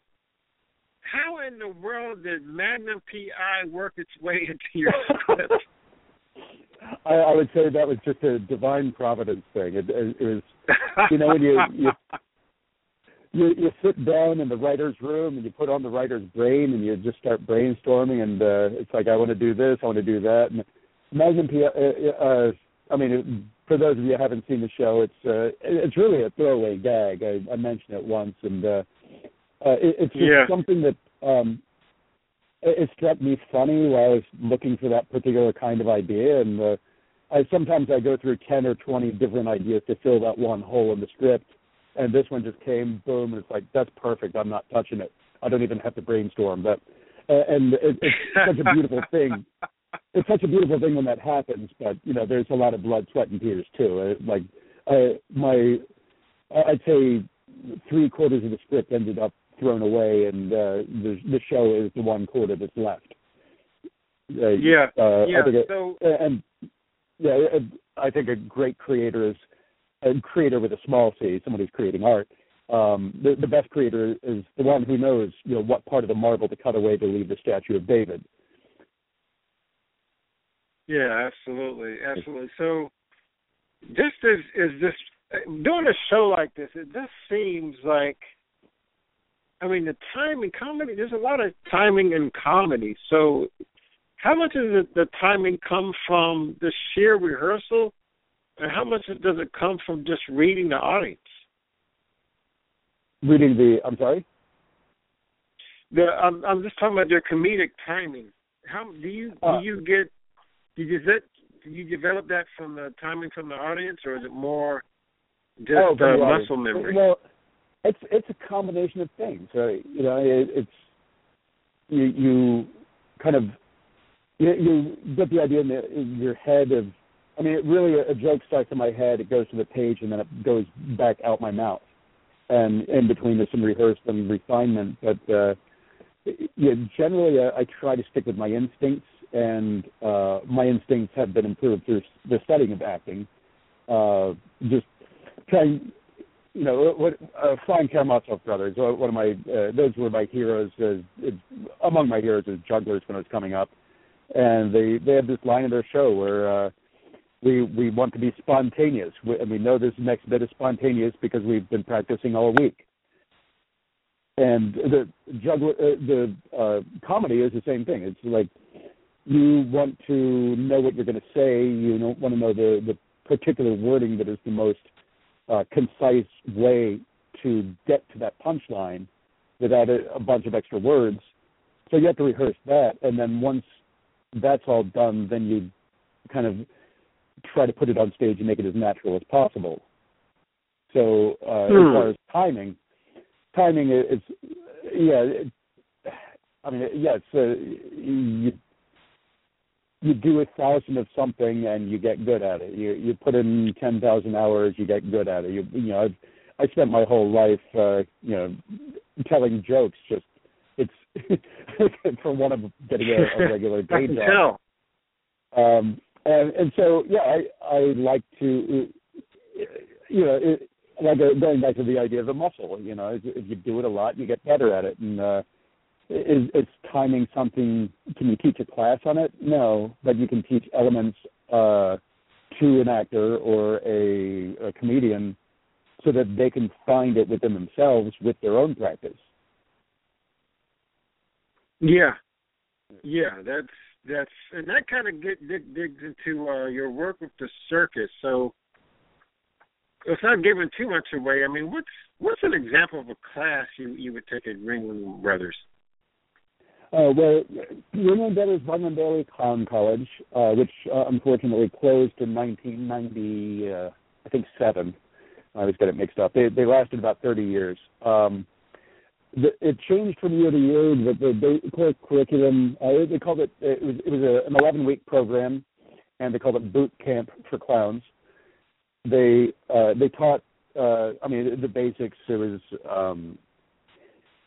how in the world did Magnum PI work its way into *laughs* your script? I, I would say that was just a divine providence thing. It, it, it was, you know, when you, you you you sit down in the writer's room and you put on the writer's brain and you just start brainstorming and uh, it's like I want to do this, I want to do that. And Magnum PI, uh, uh, I mean, it, for those of you who haven't seen the show, it's uh, it's really a throwaway gag. I, I mentioned it once, and uh, uh, it, it's just yeah. something that um, it, it struck me funny while I was looking for that particular kind of idea. And uh, I sometimes I go through ten or twenty different ideas to fill that one hole in the script, and this one just came boom, and it's like that's perfect. I'm not touching it. I don't even have to brainstorm. But uh, and it, it's *laughs* such a beautiful thing it's such a beautiful thing when that happens, but you know, there's a lot of blood, sweat, and tears too. Uh, like uh, my, I'd say three quarters of the script ended up thrown away, and uh, the the show is the one quarter that's left. Uh, yeah, uh, yeah. I think so and yeah, I think a great creator is a creator with a small c, someone who's creating art. Um, the, the best creator is the one who knows, you know, what part of the marble to cut away to leave the statue of David. Yeah, absolutely, absolutely. So, just as is this doing a show like this, it just seems like, I mean, the timing comedy. There's a lot of timing in comedy. So, how much does the timing come from the sheer rehearsal, and how much does it come from just reading the audience? Reading the, I'm sorry. The I'm I'm just talking about your comedic timing. How do you do Uh, you get did you you develop that from the timing from the audience, or is it more just oh, uh, the muscle memory? Well, it's it's a combination of things. Uh, you know, it, it's you you kind of you, you get the idea in, the, in your head of. I mean, it really a, joke starts in my head, it goes to the page, and then it goes back out my mouth. And in between, there's some rehearsed and refinement, but uh, yeah, generally, uh, I try to stick with my instincts and uh, my instincts have been improved through the studying of acting. Uh, just trying, you know, what uh, Flying Karamazov brothers. uh, One of my uh, those were my heroes. Uh, among my heroes as jugglers when I was coming up, and they they had this line in their show where. Uh, we we want to be spontaneous, we, and we know this next bit is spontaneous because we've been practicing all week and the juggler uh, the uh comedy is the same thing it's like you want to know what you're going to say you don't want to know the the particular wording that is the most uh concise way to get to that punchline without a, a bunch of extra words so you have to rehearse that and then once that's all done then you kind of try to put it on stage and make it as natural as possible so uh Hmm. as far as timing timing is yeah it, i mean yeah it's uh, you you do a thousand of something and you get good at it. You you put in ten thousand hours you get good at it. You you know i've i spent my whole life uh you know telling jokes just it's *laughs* for one of getting a, a regular *laughs* day job. tell. um and and so yeah i i like to you know it, like uh, going back to the idea of the muscle you know if, if you do it a lot you get better at it. And uh is is timing something can you teach a class on it no but you can teach elements uh to an actor or a, a comedian so that they can find it within themselves with their own practice Yeah, yeah, that's that's and that kind of get dig, digs into uh, your work with the circus. So, without giving too much away, I mean, what's what's an example of a class you you would take at Ringling Brothers? Uh, well, Ringling Brothers Ringling Bailey Clown College, uh, which uh, unfortunately closed in 1990, uh, I think seven. I always get it mixed up. They they lasted about 30 years. Um, the, it changed from year to year. The, the, the core curriculum uh, they called it it was it was a, an 11 week program, and they called it boot camp for clowns. They uh, they taught uh, I mean the basics. It was um,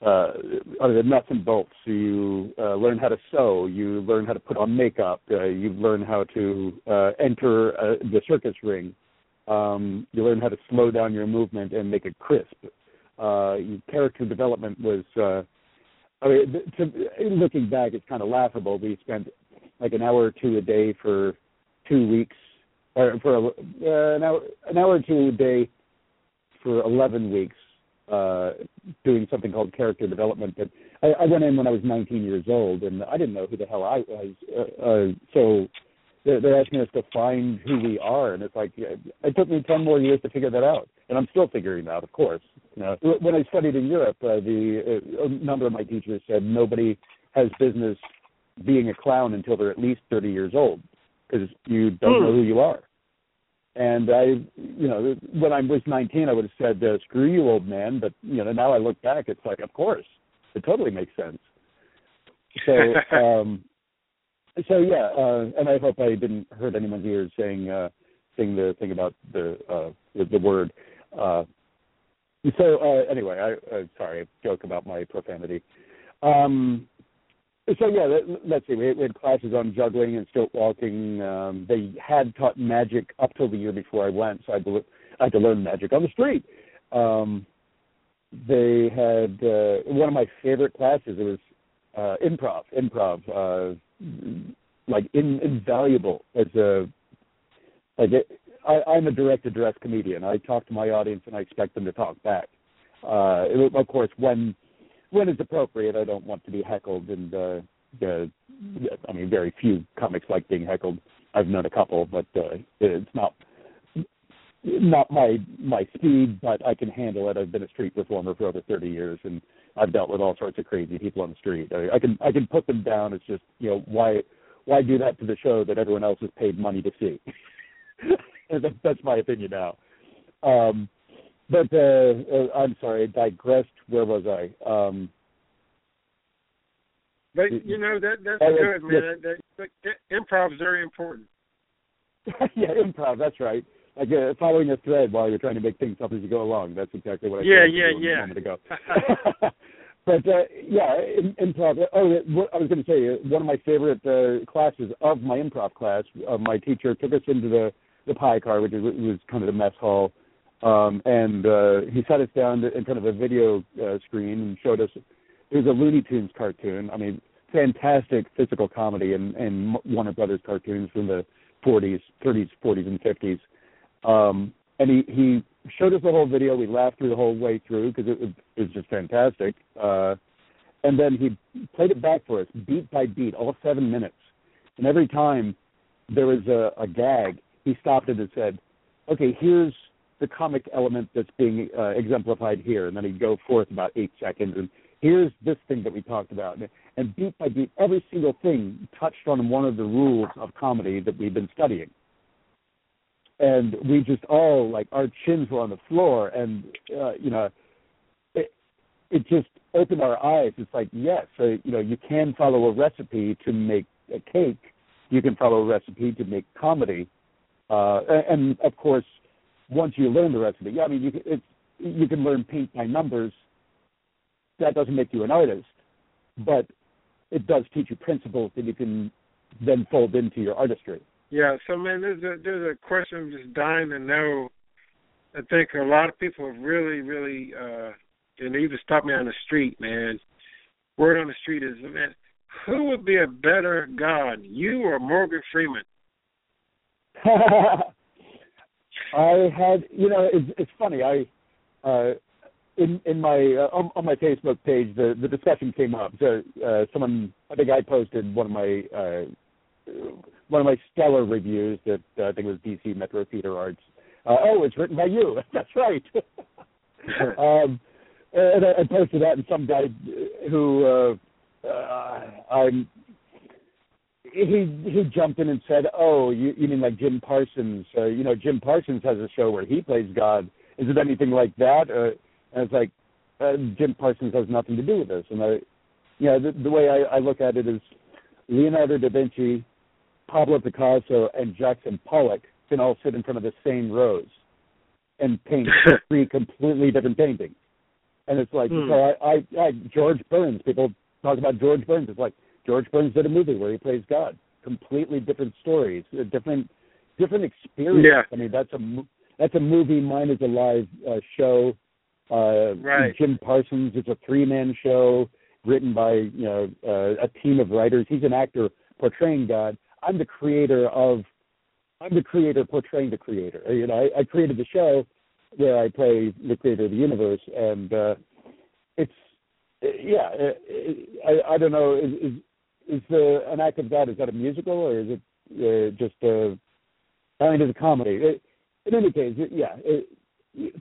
uh, are the nuts and bolts. You uh, learn how to sew. You learn how to put on makeup. Uh, you learn how to uh, enter uh, the circus ring. Um, you learn how to slow down your movement and make it crisp. Uh, character development was. Uh, I mean, to, looking back, it's kind of laughable. We spent like an hour or two a day for two weeks, or for a, uh, an hour an hour or two a day for eleven weeks uh, doing something called character development. But I, I went in when I was 19 years old, and I didn't know who the hell I was. Uh, uh, so they're, they're asking us to find who we are, and it's like it took me 10 more years to figure that out, and I'm still figuring out, of course. You know, when I studied in Europe, uh, the uh, a number of my teachers said nobody has business being a clown until they're at least 30 years old because you don't Hmm. know who you are. And I, you know, when I was 19, I would have said, uh, "Screw you, old man." But you know, now I look back, it's like, of course, it totally makes sense. So, *laughs* um, so yeah, uh, and I hope I didn't hurt anyone's ears saying uh, saying the thing about the uh, the, the word. Uh, so uh, anyway, I uh, sorry, joke about my profanity. Um, so yeah, let, let's see. We had, we had classes on juggling and stilt walking. Um, they had taught magic up till the year before I went, so I, bel- I had to learn magic on the street. Um, they had uh, one of my favorite classes. It was uh, improv. Improv, uh, like in, invaluable as a like it, I, I'm a direct address comedian. I talk to my audience and I expect them to talk back. Uh, it, of course, when when it's appropriate, I don't want to be heckled, and uh, uh, I mean, very few comics like being heckled. I've known a couple, but uh, it's not not my my speed, but I can handle it. I've been a street performer for over 30 years, and I've dealt with all sorts of crazy people on the street. I, I can I can put them down. It's just you know why why do that to the show that everyone else has paid money to see? *laughs* that's my opinion now. Um, but uh, uh, I'm sorry, I digressed. Where was I? Um, But you know that that's Oh, good, yes. man. That, that, that improv is very important. *laughs* yeah, improv. That's right. Like uh, following a thread while you're trying to make things up as you go along. That's exactly what I Yeah, yeah, yeah. a moment ago. *laughs* *laughs* but uh, yeah, in, improv. Oh, what I was going to say, uh, one of my favorite uh, classes of my improv class, uh, my teacher took us into the the pie car, which was kind of the mess hall, um, and uh, he sat us down in front of a video uh, screen and showed us. It was a Looney Tunes cartoon. I mean, fantastic physical comedy and and Warner Brothers cartoons from the 40s, 30s, 40s, and 50s. Um, and he he showed us the whole video. We laughed through the whole way through because it, was- it was just fantastic. Uh, and then he played it back for us, beat by beat, all seven minutes. And every time there was a, a gag, he stopped it and said, "Okay, here's the comic element that's being uh, exemplified here." And then he'd go forth about eight seconds, and here's this thing that we talked about. And, and beat by beat, every single thing touched on one of the rules of comedy that we've been studying and we just all like our chins were on the floor and uh, you know it it just opened our eyes it's like yes so you know you can follow a recipe to make a cake you can follow a recipe to make comedy uh and of course once you learn the recipe yeah i mean you can it's you can learn paint by numbers that doesn't make you an artist but it does teach you principles that you can then fold into your artistry Yeah, so man, there's a there's a question I'm just dying to know. I think a lot of people have really, really uh and they either stop me on the street, man. Word on the street is man, who would be a better God, you or Morgan Freeman? *laughs* I had, you know, it's, it's funny. I, uh, in in my uh, on, on my Facebook page, the the discussion came up. So uh, someone, I think I posted one of my uh, one of my stellar reviews that uh, I think was DC Metro Theater Arts. Uh, oh, it's written by you. *laughs* That's right. *laughs* um, and I, I posted that, and some guy who uh, uh, I'm he he jumped in and said, "Oh, you, you mean like Jim Parsons? Uh, you know, Jim Parsons has a show where he plays God. Is it anything like that?" Uh, and it's like uh, Jim Parsons has nothing to do with this. And I, you know, the, the way I, I look at it is Leonardo da Vinci, Pablo Picasso, and Jackson Pollock can all sit in front of the same rose and paint *laughs* three completely different paintings. And it's like Hmm. so I, I I George Burns. People talk about George Burns. It's like George Burns did a movie where he plays God. Completely different stories, different different experience. Yeah. I mean that's a that's a movie. Mine is a live uh, show. Uh, Right. Jim Parsons. It's a three man show written by you know uh, a team of writers. He's an actor portraying God. I'm the creator of. I'm the creator portraying the creator. Uh, You know, I, I created the show where I play the creator of the universe, and uh, it's uh, yeah. uh, I I don't know. Is is, is the an act of God? Is that a musical or is it uh, just a? I mean, it's a comedy. It, in any case, it, yeah. It,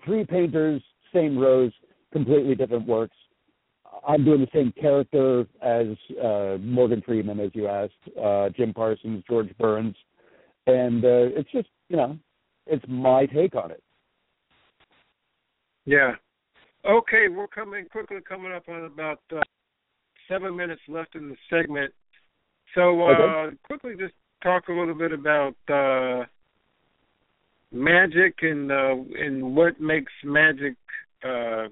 three painters, same rose, completely different works. I'm doing the same character as uh, Morgan Freeman, as you asked, uh, Jim Parsons, George Burns, and uh, it's just you know, it's my take on it. Yeah. Okay, we're coming quickly coming up on about uh, seven minutes left in the segment. So uh, Okay. quickly just talk a little bit about uh, magic and uh, and what makes magic uh,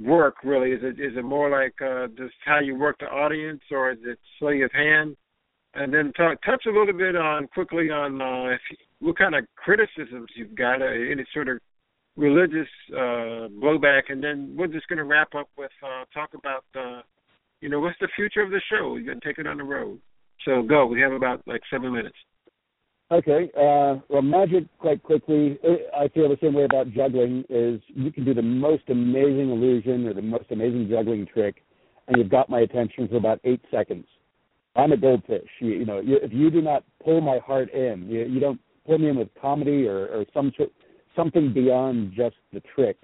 work. Really, is it is it more like uh, just how you work the audience, or is it sleight of hand? And then talk, touch a little bit on quickly on uh, if what kind of criticisms you've got, uh, any sort of religious uh, blowback, and then we're just going to wrap up with uh, talk about uh, you know what's the future of the show. You're going to take it on the road. So go. We have about like seven minutes. Okay. Uh, well, magic, quite quickly, I feel the same way about juggling. Is you can do the most amazing illusion or the most amazing juggling trick, and you've got my attention for about eight seconds. I'm a goldfish. You, you know, you, if you do not pull my heart in, you, you don't pull me in with comedy or, or some sort, something beyond just the trick.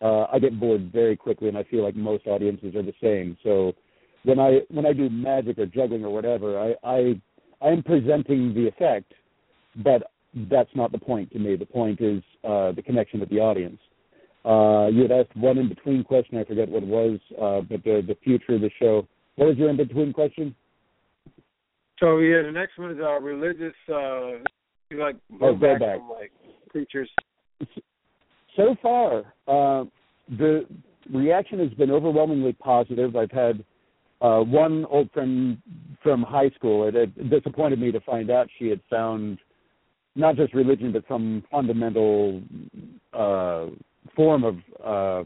Uh, I get bored very quickly, and I feel like most audiences are the same. So, when I when I do magic or juggling or whatever, I I I am presenting the effect, but that's not the point to me. The point is uh, the connection with the audience. Uh, you had asked one in between question. I forget what it was, uh, but the the future of the show. What was your in between question? So yeah, the next one is uh, religious. Uh, like Oh, blowback blowback. from like preachers. So far, uh, the reaction has been overwhelmingly positive. I've had uh, one old friend from high school. It, it disappointed me to find out she had found not just religion, but some fundamental uh, form of, uh,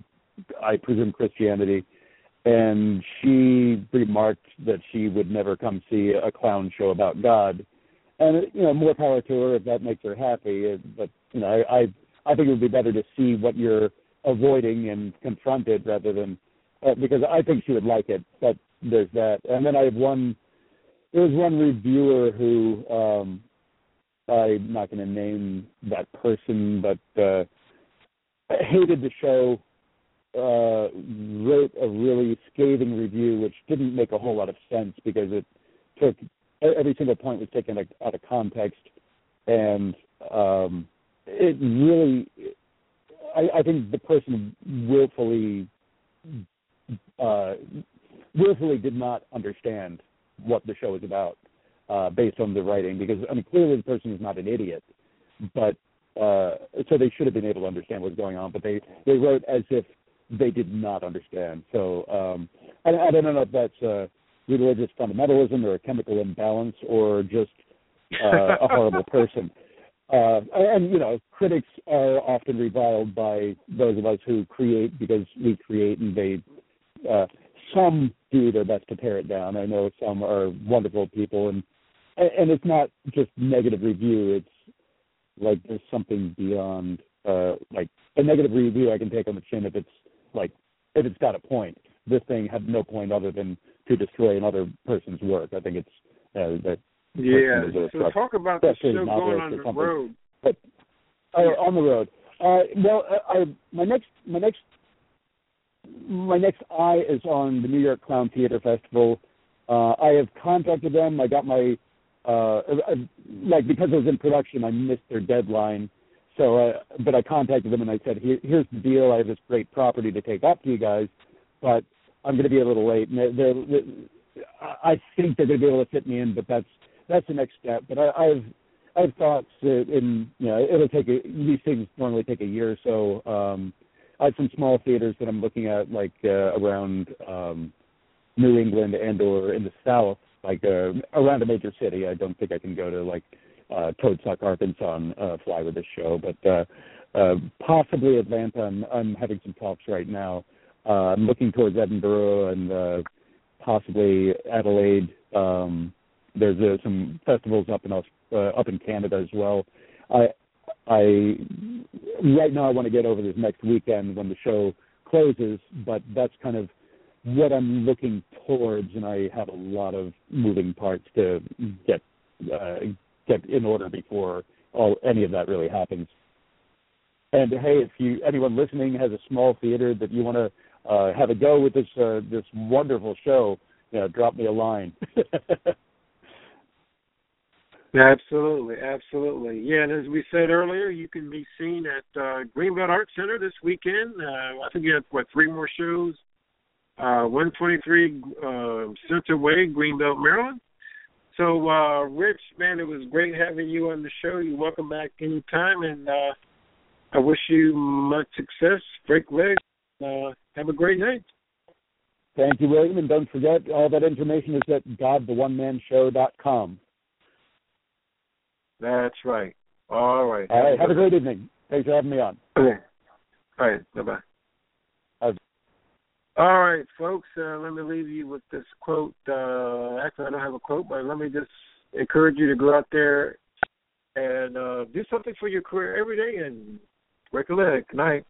I presume, Christianity. And she remarked that she would never come see a clown show about God. And you know, more power to her if that makes her happy. But you know, I, I I think it would be better to see what you're avoiding and confront it rather than uh, because I think she would like it. But there's that, and then I have one. There was one reviewer who um, I'm not going to name that person, but uh, hated the show. Uh, wrote a really scathing review, which didn't make a whole lot of sense because it took every single point was taken out of context, and um, it really. I, I think the person willfully, uh, willfully did not understand what the show is about, uh, based on the writing. Because I mean, clearly the person is not an idiot, but uh, so they should have been able to understand what's going on. But they they wrote as if they did not understand. So um, I, I don't know if that's uh, religious fundamentalism or a chemical imbalance or just uh, a horrible *laughs* person. Uh, and you know, critics are often reviled by those of us who create because we create, and they uh, some do their best to tear it down. I know some are wonderful people, and and it's not just negative review. It's like there's something beyond uh, like a negative review I can take on the chin if it's like if it's got a point. This thing had no point other than to destroy another person's work. I think it's uh, that Yeah. So talk about the show going on the road. But uh, on the road. Uh, well, uh, I, my next my next my next eye is on the New York Clown Theater Festival. Uh, I have contacted them. I got my uh, uh, like because it was in production, I missed their deadline. So, uh, but I contacted them and I said, Here, "Here's the deal. I have this great property to take up to you guys, but I'm going to be a little late." And they're, they're, I think they're going to be able to fit me in, but that's that's the next step. But I, I've I've thoughts that in you know it'll take a, these things normally take a year or so. Um, I have some small theaters that I'm looking at, like uh, around um, New England and or in the South, like uh, around a major city. I don't think I can go to like uh, Toad Suck, Arkansas, and uh, fly with this show, but uh, uh, possibly Atlanta. I'm, I'm having some talks right now. Uh, I'm looking towards Edinburgh and uh, possibly Adelaide. Um, there's uh, some festivals up in uh, up in Canada as well. I I right now I want to get over this next weekend when the show closes, but that's kind of what I'm looking towards, and I have a lot of moving parts to get uh, get in order before all any of that really happens. And hey, if you anyone listening has a small theater that you want to uh, have a go with this uh, this wonderful show, you know, drop me a line. *laughs* Absolutely, absolutely. Yeah, and as we said earlier, you can be seen at uh, Greenbelt Art Center this weekend. Uh, I think you have what three more shows. Uh, 123 uh, Center Way, Greenbelt, Maryland. So, uh, Rich, man, it was great having you on the show. You're welcome back anytime, and uh, I wish you much success. Break legs. Uh, have a great night. Thank you, William, and don't forget all that information is at godtheonemanshow.com. That's right. All right. All right. Have a great evening. Thanks for having me on. Okay. *clears throat* All right. Bye bye. All right, folks. Uh, let me leave you with this quote. Uh, actually, I don't have a quote, but let me just encourage you to go out there and uh, do something for your career every day and break a leg. Good night.